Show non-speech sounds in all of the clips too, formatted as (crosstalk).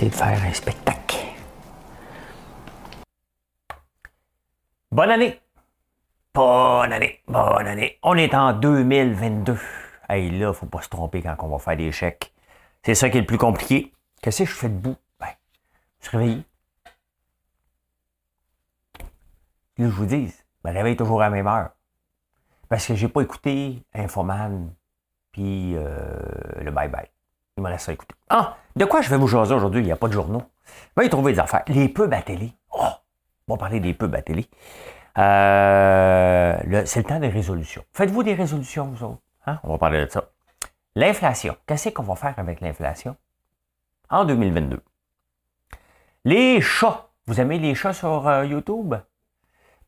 De faire un spectacle. Bonne année! Bonne année! Bonne année! On est en 2022. Hey, là, faut pas se tromper quand on va faire des chèques. C'est ça qui est le plus compliqué. Qu'est-ce que je fais debout? Ben, je réveille. Là, je vous dis, je me réveille toujours à la même heure. Parce que j'ai pas écouté Infoman puis euh, le bye-bye. Il me reste ça écouter. Ah! De quoi je vais vous jaser aujourd'hui? Il n'y a pas de journaux. Vais y trouver des affaires. Les pubs à. Oh! On va parler des pubs à télé. Euh, c'est le temps des résolutions. Faites-vous des résolutions, vous autres? Hein? On va parler de ça. L'inflation. Qu'est-ce qu'on va faire avec l'inflation? En 2022? Les chats. Vous aimez les chats sur euh, YouTube?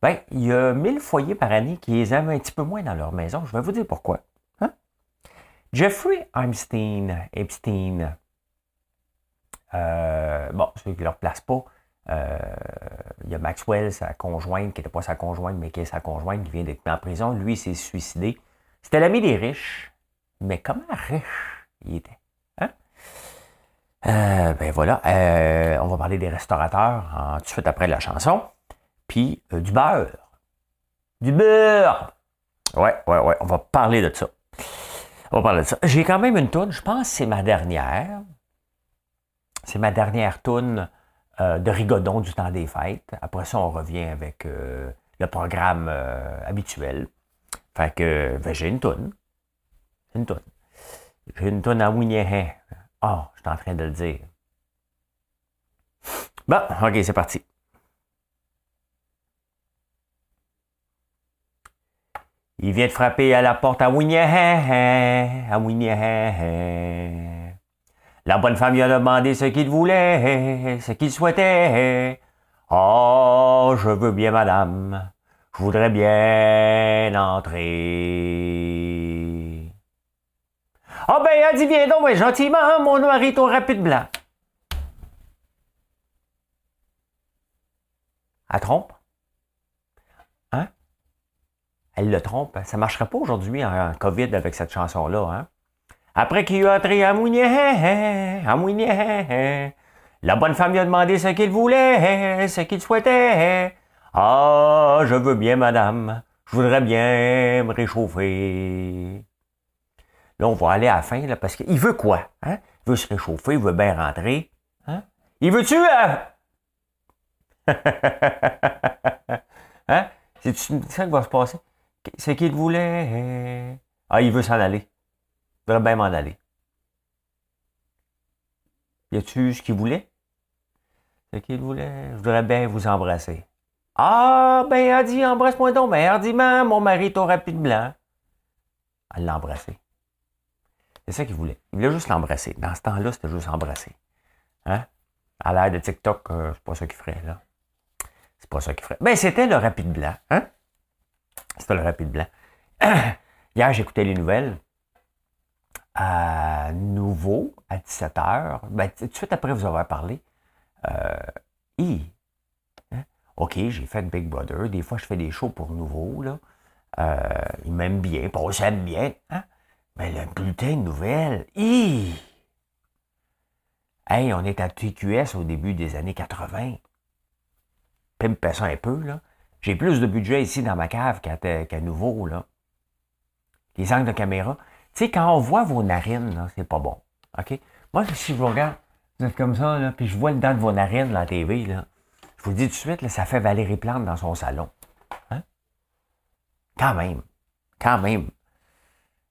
Bien, il y a 1000 foyers par année qui les aiment un petit peu moins dans leur maison. Je vais vous dire pourquoi. Hein? Jeffrey Epstein, Epstein euh, bon, ceux qui ne leur placent pas, euh, il y a Maxwell, sa conjointe, qui n'était pas sa conjointe, mais qui est sa conjointe, qui vient d'être mis en prison. Lui, il s'est suicidé. C'était l'ami des riches. Mais comment riche il était? Hein? Euh, ben voilà, on va parler des restaurateurs tout de suite après la chanson. Puis du beurre. Du beurre! Ouais, ouais, ouais, on va parler de ça. On va parler de ça. J'ai quand même une toune, je pense que c'est ma dernière. C'est ma dernière toune euh, de Rigodon du temps des fêtes. Après ça, on revient avec euh, le programme euh, habituel. Fait que ben, j'ai une toune. Une toune. J'ai une toune à Winniehan. Ah, oh, je suis en train de le dire. Bon, ok, c'est parti. Il vient de frapper à la porte à Winniehan, à Winniehan. La bonne femme lui a demandé ce qu'il voulait, ce qu'il souhaitait. Oh, je veux bien, madame. Je voudrais bien entrer. Ah oh ben, elle dit, viens donc, mais gentiment, mon mari ton rapide blanc. Elle trompe? Hein? Elle le trompe? Ça ne marcherait pas aujourd'hui en COVID avec cette chanson-là, hein? Après qu'il a entré à Mounier, à Mounier, la bonne femme lui a demandé ce qu'il voulait, ce qu'il souhaitait. Ah, je veux bien, madame. Je voudrais bien me réchauffer. Là, on va aller à la fin, là, parce qu'il veut quoi? Hein? Il veut se réchauffer, il veut bien rentrer. Hein? Il veut-tu... Euh... (laughs) hein? C'est ça qui va se passer? Ce qu'il voulait. Ah, il veut s'en aller. Je voudrais bien m'en aller. Y a-tu ce qu'il voulait? Ce qu'il voulait? Je voudrais bien vous embrasser. Ah, ben, dit, embrasse-moi donc. Ben, hardiment, mon mari est au rapide blanc. Elle l'a. C'est ça qu'il voulait. Il voulait juste l'embrasser. Dans ce temps-là, c'était juste embrasser. Hein? À l'ère de TikTok, euh, c'est pas ça qu'il ferait, là. C'est pas ça qu'il ferait. Ben, c'était le rapide blanc. Hein? C'était le rapide blanc. (coughs) Hier, j'écoutais les nouvelles à nouveau à 17h, ben, tout de suite après vous avoir parlé, euh, hein? OK, j'ai fait Big Brother, des fois je fais des shows pour nouveau, là. Euh, ils m'aiment bien, pas j'aime bien, hein? Mais le bulletin de nouvelles! Hey, on est à TQS au début des années 80. Pimpe ça un peu, là. J'ai plus de budget ici dans ma cave qu'à nouveau, là. Les angles de caméra. Tu sais, quand on voit vos narines, c'est pas bon. OK? Moi, si je vous regarde, vous êtes comme ça, là, puis je vois le dent de vos narines dans la TV, là, je vous le dis tout de suite, là, ça fait Valérie Plante dans son salon. Hein? Quand même. Quand même.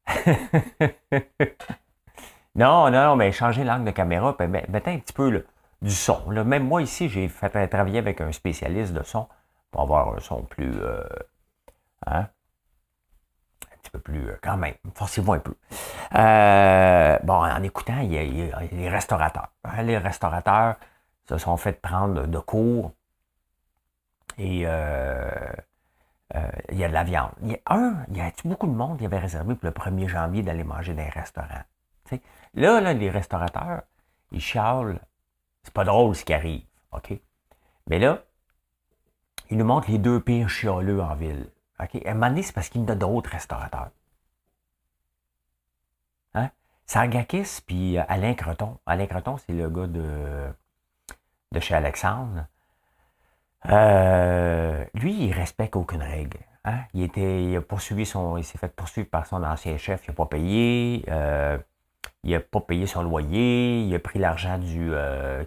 (laughs) non, non, non, mais changer l'angle de caméra, puis mettez un petit peu du son. Là. Même moi, ici, j'ai fait travailler avec un spécialiste de son pour avoir un son plus. Euh, hein? Peu plus, quand même. Forcez-vous un peu. bon, en écoutant, il y a, les restaurateurs. Hein, les restaurateurs se sont fait prendre de cours et il y a de la viande. Il y a un, il y a beaucoup de monde qui avait réservé pour le 1er janvier d'aller manger dans les restaurants. Là, là, les restaurateurs, ils chialent. C'est pas drôle ce qui arrive, OK? Mais là, ils nous montrent les deux pires chialeux en ville. OK? À un moment donné, c'est parce qu'il y a d'autres restaurateurs. Hein? Sargakis puis euh, Alain Creton. Alain Creton, c'est le gars de, de chez Alexandre. Euh, lui, il respecte aucune règle. Hein? Il, était, poursuivi son, il s'est fait poursuivre par son ancien chef, il n'a pas payé. Euh, il n'a pas payé son loyer, il a pris l'argent du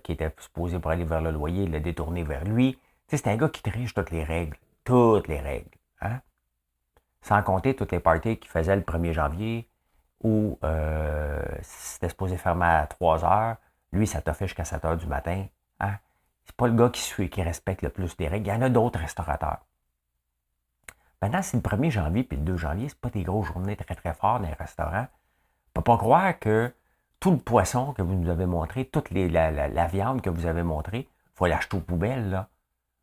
qui était supposé pour aller vers le loyer, il l'a détourné vers lui. C'est un gars qui triche toutes les règles. Toutes les règles. Hein? Sans compter toutes les parties qu'il faisait le 1er janvier où euh, c'était supposé fermer à 3 heures. Lui, ça t'a fait jusqu'à 7 heures du matin. Hein? C'est pas le gars qui respecte le plus les règles. Il y en a d'autres restaurateurs. Maintenant, c'est le 1er janvier puis le 2 janvier, c'est pas des grosses journées très très fortes dans les restaurants. On peut pas croire que tout le poisson que vous nous avez montré, toute la, viande que vous avez montrée, il faut l'acheter aux poubelles. Là.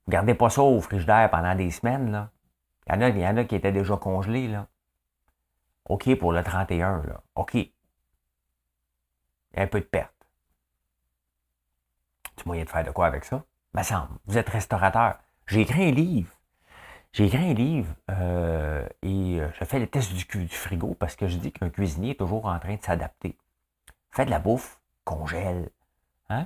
Vous gardez pas ça au frigidaire pendant des semaines. Là. Il, y en a, y en a qui étaient déjà congelés. Là. OK pour le 31. Là. OK. Il y a un peu de perte. Tu moyen de faire de quoi avec ça? Me semble. Vous êtes restaurateur. J'ai écrit un livre j'ai écrit un livre euh, et euh, je fais le test du, du frigo parce que je dis qu'un cuisinier est toujours en train de s'adapter. Fais de la bouffe, congèle. Hein?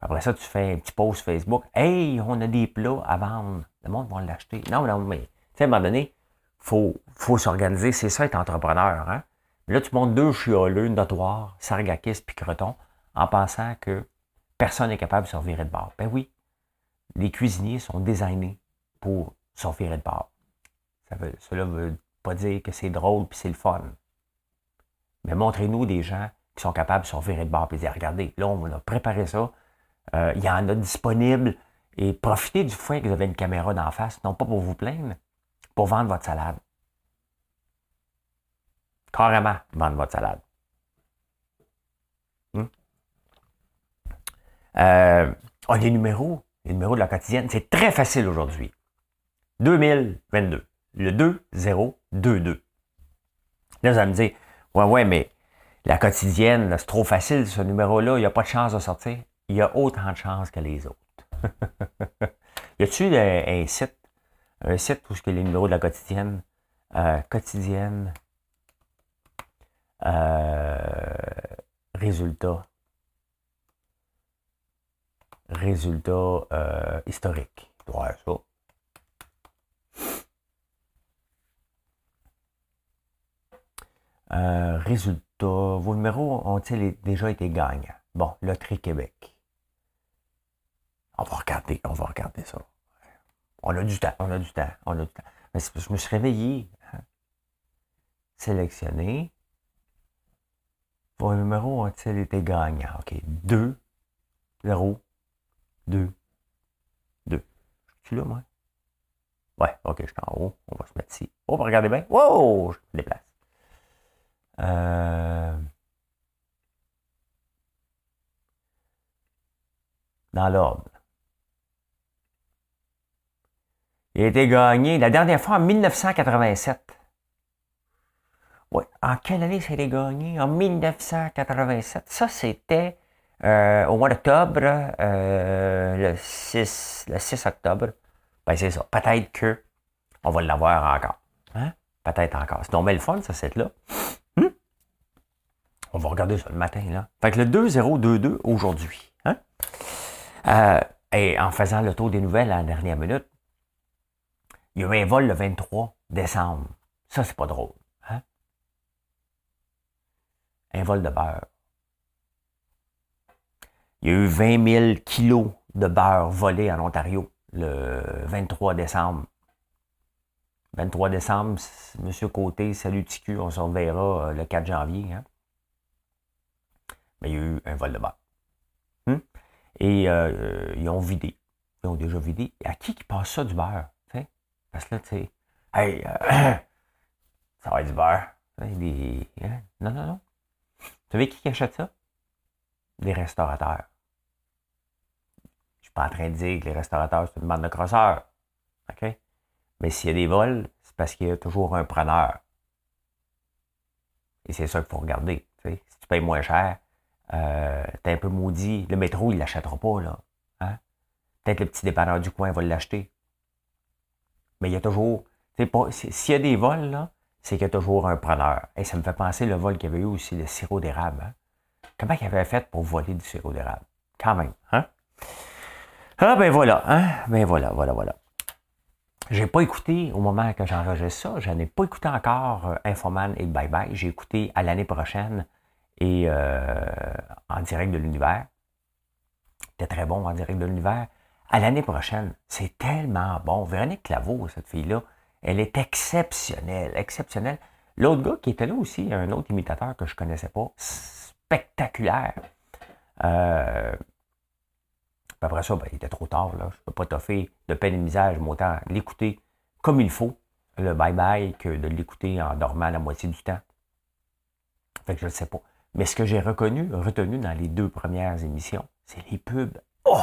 Après ça, tu fais un petit post Facebook. Hey, on a des plats à vendre. Le monde va l'acheter. Non, non, mais à un moment donné, il faut, faut s'organiser. C'est ça être entrepreneur. Hein? Là, tu montes deux chioleux notoires, Sargakis puis Creton, en pensant que personne n'est capable de se revirer de bord. Ben oui, les cuisiniers sont designés pour sont virés de bord. Ça veut, cela ne veut pas dire que c'est drôle puis c'est le fun. Mais montrez-nous des gens qui sont capables de se virer de bord et dire regardez, là, on a préparé ça. Euh, il y en a disponible. Et profitez du fait que vous avez une caméra d'en face, non pas pour vous plaindre, pour vendre votre salade. Carrément, vendre votre salade. Hmm? Euh, oh, les numéros, les numéros de la quotidienne, c'est très facile aujourd'hui. 2022. Le 2022. Là, vous allez me dire, ouais, ouais, mais la quotidienne, c'est trop facile, ce numéro-là, il n'y a pas de chance de sortir. Il y a autant de chances que les autres. (laughs) y a-t-il un, site, un site où ce que les numéros de la quotidienne, euh, quotidienne, euh, résultat, résultat euh, historique. Ouais, ça. Euh, résultat, vos numéros ont-ils déjà été gagnants? Bon, Loterie Québec. On va regarder, on va regarder ça. On a du temps, on a du temps, on a du temps. Je me suis réveillé. Hein. Sélectionné. Vos numéros ont-ils été gagnants? OK. 2, 0, 2, 2. Je suis là, moi? Ouais, OK, je suis en haut. On va se mettre ici. Oh, regardez bien. Wow! Je me déplace. Euh, dans l'ordre. Il a été gagné la dernière fois en 1987. Oui. En quelle année ça a été gagné? En 1987. Ça, c'était euh, au mois d'octobre, euh, le, 6, le 6 octobre. Ben, c'est ça. Peut-être que on va l'avoir encore. Hein? Peut-être encore. C'est donc le fun, ça, c'est là. On va regarder ça le matin, là. Fait que le 2022 aujourd'hui, hein? Euh, et en faisant le tour des nouvelles à la dernière minute, il y a eu un vol le 23 décembre. Ça, c'est pas drôle. Hein? Un vol de beurre. Il y a eu 20 000 kilos de beurre volés en Ontario le 23 décembre. 23 décembre, M. Côté, salut TQ, on se reverra euh, le 4 janvier. Hein? mais il y a eu un vol de beurre. Hmm? Et euh, ils ont vidé. Ils ont déjà vidé. À qui qui passe ça du beurre? Parce que là, tu sais, hey, euh, (clears throat) Ça va être du beurre. Des... Hein? Non, non, non. Vous savez qui achète ça? Des restaurateurs. Je suis pas en train de dire que les restaurateurs, c'est une bande de crosseurs. OK? Mais s'il y a des vols, c'est parce qu'il y a toujours un preneur. Et c'est ça qu'il faut regarder. Si tu payes moins cher, euh, t'es un peu maudit. Le métro, il l'achètera pas, là. Hein? Peut-être le petit dépanneur du coin va l'acheter. Mais il y a toujours. S'il y a des vols, là, c'est qu'il y a toujours un preneur. Et ça me fait penser le vol qu'il y avait eu aussi, le sirop d'érable. Hein? Comment il avait fait pour voler du sirop d'érable? Quand même, hein? Ah ben voilà, hein? Ben voilà, voilà, voilà. J'ai pas écouté au moment que j'enregistre ça, je n'ai pas écouté encore euh, Infoman et Bye Bye. J'ai écouté à l'année prochaine et euh, en direct de l'univers. C'était très bon en direct de l'univers. À l'année prochaine, c'est tellement bon. Véronique Claveau, cette fille-là, elle est exceptionnelle, exceptionnelle. L'autre gars qui était là aussi, un autre imitateur que je ne connaissais pas, spectaculaire. Euh, après ça, ben, il était trop tard. Là. Je ne peux pas toffer de peine et misère. Je m'autant l'écouter comme il faut, le bye-bye, que de l'écouter en dormant la moitié du temps. Fait que je ne sais pas. Mais ce que j'ai reconnu, retenu dans les deux premières émissions, c'est les pubs. Oh!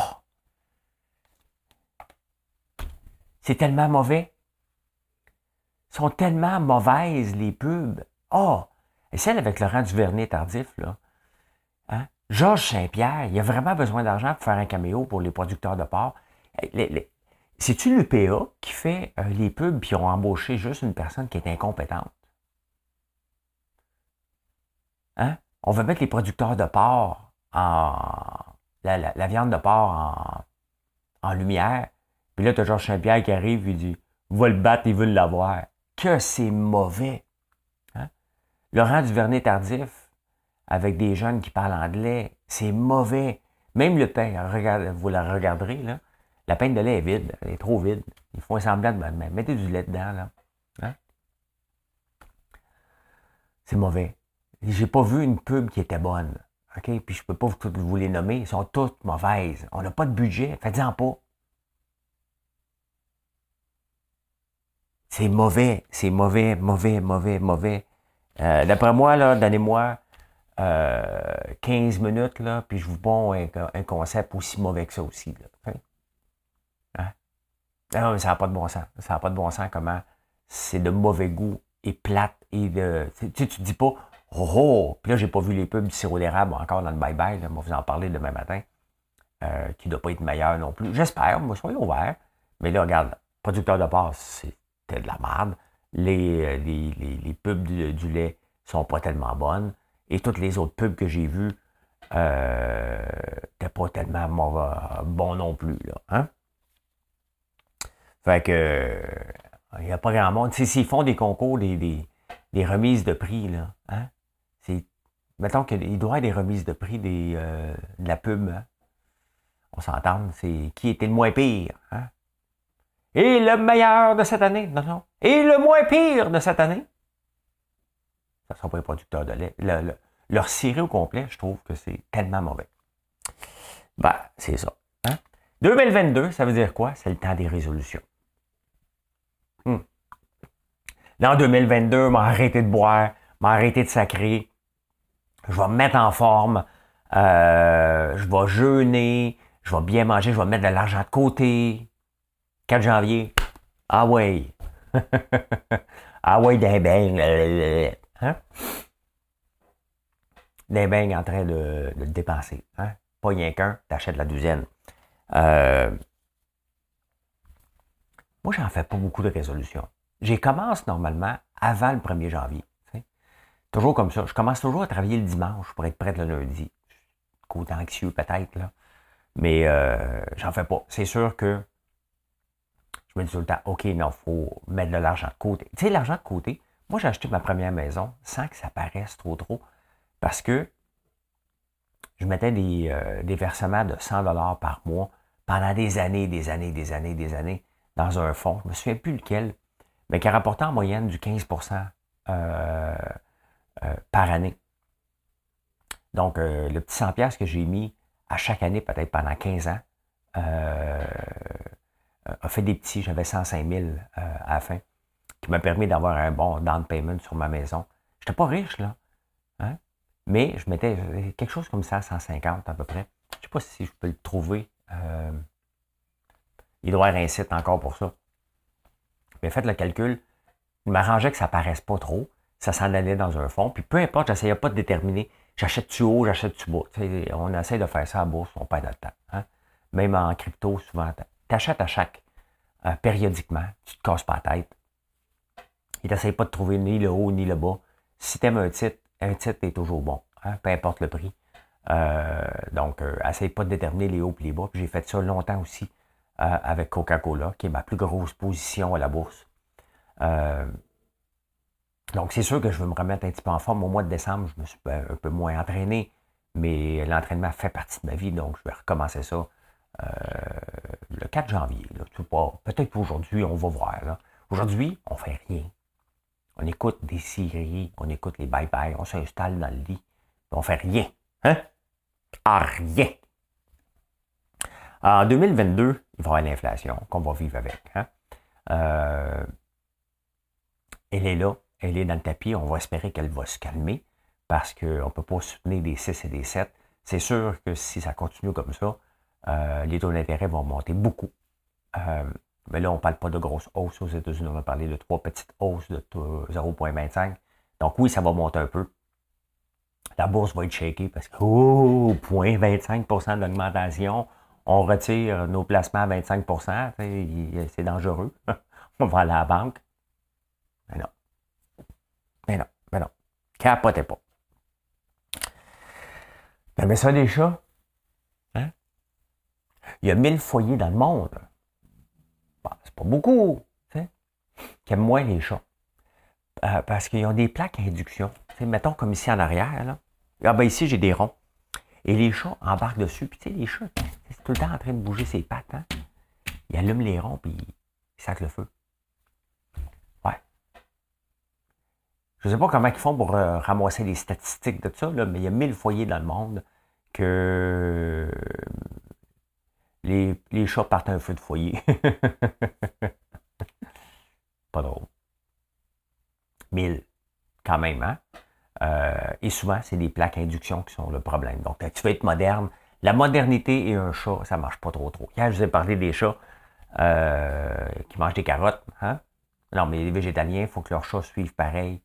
C'est tellement mauvais. Ils sont tellement mauvaises, les pubs. Oh! Et celle avec Laurent Duvernay tardif, là. Hein? Georges Saint-Pierre, il a vraiment besoin d'argent pour faire un caméo pour les producteurs de porc. C'est-tu l'UPA qui fait euh, les pubs puis ont embauché juste une personne qui est incompétente? Hein? On va mettre les producteurs de porc en. La, viande de porc en, lumière. Puis là, tu as Georges Saint-Pierre qui arrive et dit Va le battre, il veut l'avoir. Que c'est mauvais. Hein? Laurent Duvernay tardif, avec des jeunes qui parlent anglais, c'est mauvais. Même le pain, vous la regarderez, la peine de lait est vide, elle est trop vide. Ils font un semblant de mettez du lait dedans, là. Hein? C'est mauvais. J'ai pas vu une pub qui était bonne. Puis je peux pas vous, vous les nommer. Ils sont toutes mauvaises. On n'a pas de budget. Faites-en pas. C'est mauvais. C'est mauvais, mauvais, mauvais, mauvais. Euh, d'après moi, là, donnez-moi 15 euh, minutes, là, puis je vous ponds un, concept aussi mauvais que ça aussi. Là. Hein? Non, mais ça n'a pas de bon sens. Ça n'a pas de bon sens comment c'est de mauvais goût et plate et de. Tu sais, tu dis pas Oh, oh! Puis là, j'ai pas vu les pubs du sirop d'érable encore dans le bye-bye. On va vous en parler demain matin. Euh, qui ne doit pas être meilleur non plus. J'espère, moi, soyez ouverts. Mais là, regarde, producteur de passe, c'était de la merde. Les, euh, les, les, pubs du, lait sont pas tellement bonnes. Et toutes les autres pubs que j'ai vues euh, n'étaient pas tellement bon non plus. Là, hein? Fait que il n'y a pas grand monde. S'ils font des concours, des, des, des, remises de prix, là, hein? Mettons qu'il doit y avoir des remises de prix des, euh, de la pub. Hein? On s'entend, c'est qui était le moins pire. Hein? Et le meilleur de cette année? Non, non. Et le moins pire de cette année? Ça ne sera pas les producteurs de lait. leur série au complet, je trouve que c'est tellement mauvais. Ben, c'est ça. Hein? 2022, ça veut dire quoi? C'est le temps des résolutions. Hmm. Dans 2022, m'a arrêté de boire, m'a arrêté de sacrer, je vais me mettre en forme, euh, je vais jeûner, je vais bien manger, je vais mettre de l'argent de côté. 4 janvier, ah ouais. (laughs) ah ouais, des beignes. Hein? Des beignes en train de, le dépenser. Hein? Pas rien qu'un, t'achètes la douzaine. Euh, moi, j'en fais pas beaucoup de résolutions. J'ai commence normalement avant le 1er janvier. Toujours comme ça. Je commence toujours à travailler le dimanche pour être prêt le lundi. Côté anxieux peut-être, là. Mais euh, j'en fais pas. C'est sûr que me OK, non, il faut mettre de l'argent de côté. Tu sais, l'argent de côté, moi j'ai acheté ma première maison sans que ça paraisse trop trop. Parce que je mettais des, euh, des versements de 100 dollars par mois pendant des années, des années, des années, des années dans un fonds. Je ne me souviens plus lequel, mais qui rapportait en moyenne du 15% euh, euh, par année. Donc, euh, le petit 100 que j'ai mis à chaque année, peut-être pendant 15 ans, euh, a fait des petits. J'avais 105 000 à la fin. qui m'a permis d'avoir un bon down payment sur ma maison. Je n'étais pas riche, là. Hein? Mais je mettais quelque chose comme ça, 150 à peu près. Je ne sais pas si je peux le trouver. Euh, il doit y avoir un site encore pour ça. Mais faites le calcul. Il m'arrangeait que ça ne paraisse pas trop. Ça s'en allait dans un fond. Puis peu importe, j'essayais pas de déterminer. J'achète-tu haut, j'achète-tu bas. on essaie de faire ça à bourse, on perd notre temps. Hein. Même en crypto, souvent, tu achètes à chaque, euh, périodiquement. Tu te casses pas la tête. Et tu pas de trouver ni le haut ni le bas. Si tu aimes un titre, un titre est toujours bon. Hein, peu importe le prix. Euh, donc, euh, essaye pas de déterminer les hauts et les bas. J'ai fait ça longtemps aussi euh, avec Coca-Cola, qui est ma plus grosse position à la bourse. Donc, c'est sûr que je veux me remettre un petit peu en forme. Au mois de décembre, je me suis un peu moins entraîné, mais l'entraînement fait partie de ma vie, donc je vais recommencer ça euh, le 4 janvier. Peut-être qu'aujourd'hui, on va voir. Aujourd'hui, on fait rien. On écoute des séries, on écoute les bye-bye, on s'installe dans le lit, on fait rien. Hein? Ah, rien. En 2022, il va y avoir l'inflation qu'on va vivre avec. Hein? Euh, elle est là, elle est dans le tapis. On va espérer qu'elle va se calmer parce qu'on ne peut pas soutenir des 6 et des 7. C'est sûr que si ça continue comme ça, euh, les taux d'intérêt vont monter beaucoup. Euh, mais là, on ne parle pas de grosses hausses aux États-Unis. On va parler de trois petites hausses de 0,25. Donc oui, ça va monter un peu. La bourse va être shakée parce que, oh, 0,25% d'augmentation on retire nos placements à 25% c'est dangereux. (laughs) on va aller à la banque. Mais non. Mais non, mais non. Capotez pas. Mais ça, des chats? Il y a 1000 foyers dans le monde. C'est pas beaucoup, qui aiment moins les chats. Euh, parce qu'ils ont des plaques à induction. mettons comme ici en arrière. Là. Ah ben ici, j'ai des ronds. Et les chats embarquent dessus. Puis tu sais, les chats, c'est tout le temps en train de bouger ses pattes. Hein? Ils allument les ronds, puis ils sacent le feu. Ouais. Je ne sais pas comment ils font pour euh, ramasser les statistiques de ça, là, mais il y a mille foyers dans le monde que les, chats partent un feu de foyer. (laughs) pas drôle. Mille, quand même, hein? Euh, et souvent, c'est des plaques à induction qui sont le problème. Donc, tu veux être moderne. La modernité et un chat, ça marche pas trop trop. Hier, je vous ai parlé des chats euh, qui mangent des carottes. Hein? Non, mais les végétaliens, il faut que leurs chats suivent pareil.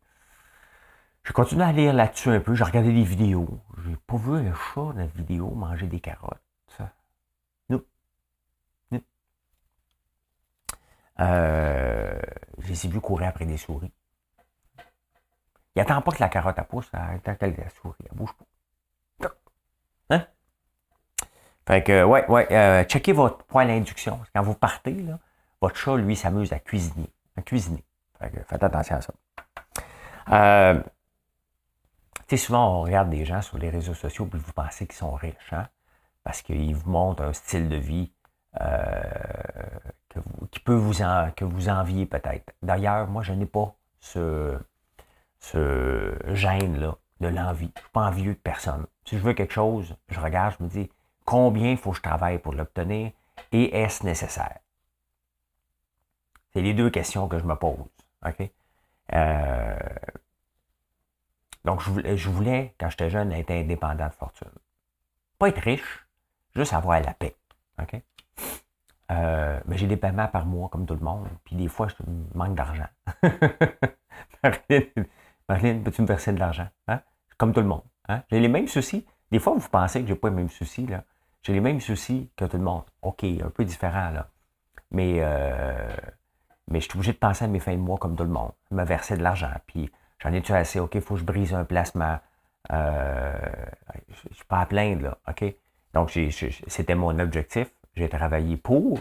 Je continue à lire là-dessus un peu. J'ai regardé des vidéos. J'ai pas vu un chat dans la vidéo manger des carottes. Non. non. Euh, je les ai vus courir après des souris. Il n'attend pas que la carotte à pousse, il attend qu'elle la souris, elle bouge pas. Hein? Fait que, ouais, ouais, euh, checkez votre poêle à induction. Quand vous partez, votre chat, lui, s'amuse à cuisiner. À cuisiner. Fait que, faites attention à ça. Euh, tu sais, souvent, on regarde des gens sur les réseaux sociaux et vous pensez qu'ils sont riches, hein? Parce qu'ils vous montrent un style de vie euh, que vous, qui peut vous, en, que vous enviez peut-être. D'ailleurs, moi, je n'ai pas ce, ce gêne-là de l'envie. Je ne suis pas envieux de personne. Si je veux quelque chose, je regarde, je me dis combien il faut que je travaille pour l'obtenir et est-ce nécessaire? C'est les deux questions que je me pose. OK? Euh, donc, je voulais, quand j'étais jeune, être indépendant de fortune. Pas être riche, juste avoir la paix. OK? Euh, mais j'ai des paiements par mois, comme tout le monde. Puis des fois, je manque d'argent. (laughs) Marlène, peux-tu me verser de l'argent? Hein? Comme tout le monde. Hein? J'ai les mêmes soucis. Des fois, vous pensez que je n'ai pas les mêmes soucis. Là. J'ai les mêmes soucis que tout le monde. OK, un peu différent, là. Mais, euh, mais je suis obligé de penser à mes fins de mois comme tout le monde. Me verser de l'argent. Puis j'en ai-tu assez? OK, il faut que je brise un placement. Euh, je ne suis pas à plaindre, là. OK? Donc, c'était mon objectif. J'ai travaillé pour.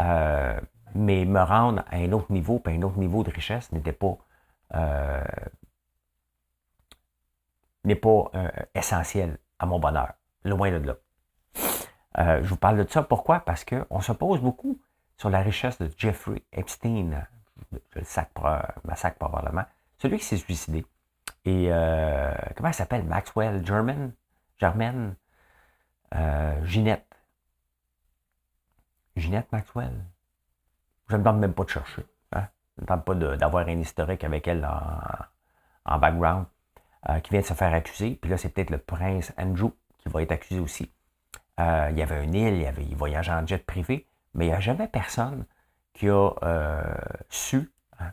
Euh, mais me rendre à un autre niveau, puis un autre niveau de richesse n'était pas euh, n'est pas euh, essentiel à mon bonheur. Loin de là. Je vous parle de ça. Pourquoi? Parce qu'on se pose beaucoup sur la richesse de Jeffrey Epstein. Le sac, massacre probablement. Celui qui s'est suicidé. Et comment elle s'appelle? Maxwell German? Germaine? Ginette. Ginette Maxwell. Je ne demande même pas de chercher. ne tente pas d'avoir un historique avec elle en, background, qui vient de se faire accuser. Puis là, c'est peut-être le prince Andrew qui va être accusé aussi. il y avait une île, il, avait, voyageait en jet privé, mais il n'y a jamais personne qui a su hein,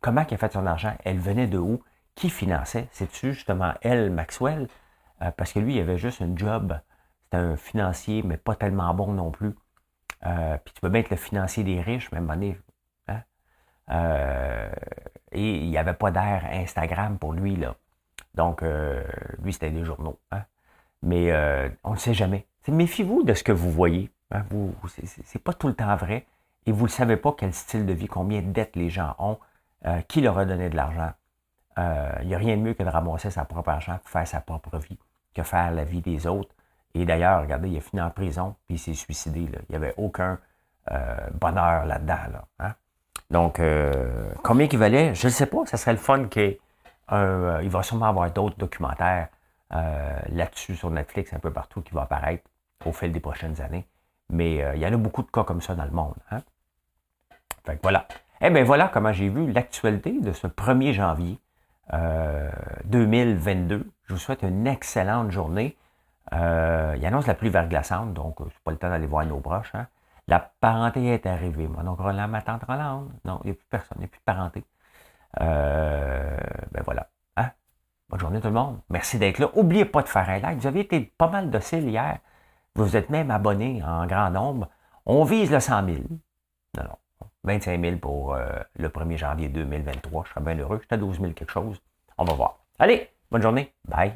comment il a fait son argent, elle venait de où, qui finançait? C'est-tu justement elle, Maxwell? parce que lui, il avait juste un job c'est un financier, mais pas tellement bon non plus. Euh, puis tu peux bien être le financier des riches, même année. Hein? Euh, et il n'y avait pas d'air Instagram pour lui, là. Donc, euh, lui, c'était des journaux. Hein? Mais on ne sait jamais. Méfiez-vous de ce que vous voyez. Hein? Vous, c'est pas tout le temps vrai. Et vous ne savez pas quel style de vie, combien de dettes les gens ont, qui leur a donné de l'argent. Il n'y a rien de mieux que de ramasser sa propre argent pour faire sa propre vie, que faire la vie des autres. Et d'ailleurs, regardez, il a fini en prison, puis il s'est suicidé. Il n'y avait aucun euh, bonheur là-dedans. Hein. Donc, euh, combien il valait, je ne sais pas. Ça serait le fun qu'il euh, va sûrement avoir d'autres documentaires là-dessus sur Netflix, un peu partout, qui vont apparaître au fil des prochaines années. Mais il y en a beaucoup de cas comme ça dans le monde. Hein. Fait que voilà. Eh bien, voilà comment j'ai vu l'actualité de ce 1er janvier 2022. Je vous souhaite une excellente journée. Euh, il annonce la pluie verglaçante, donc euh, c'est pas le temps d'aller voir nos broches. Hein. La parenté est arrivée. Mon oncle Roland, ma tante Roland. Non, il n'y a plus personne, il n'y a plus de parenté. Euh, ben voilà. Hein? Bonne journée tout le monde. Merci d'être là. N'oubliez pas de faire un like. Vous avez été pas mal docile hier. Vous êtes même abonné en grand nombre. On vise le 100 000. Non, non. 25 000 pour euh, le 1er janvier 2023. Je serais bien heureux. J'étais à 12 000 quelque chose. On va voir. Allez, bonne journée. Bye.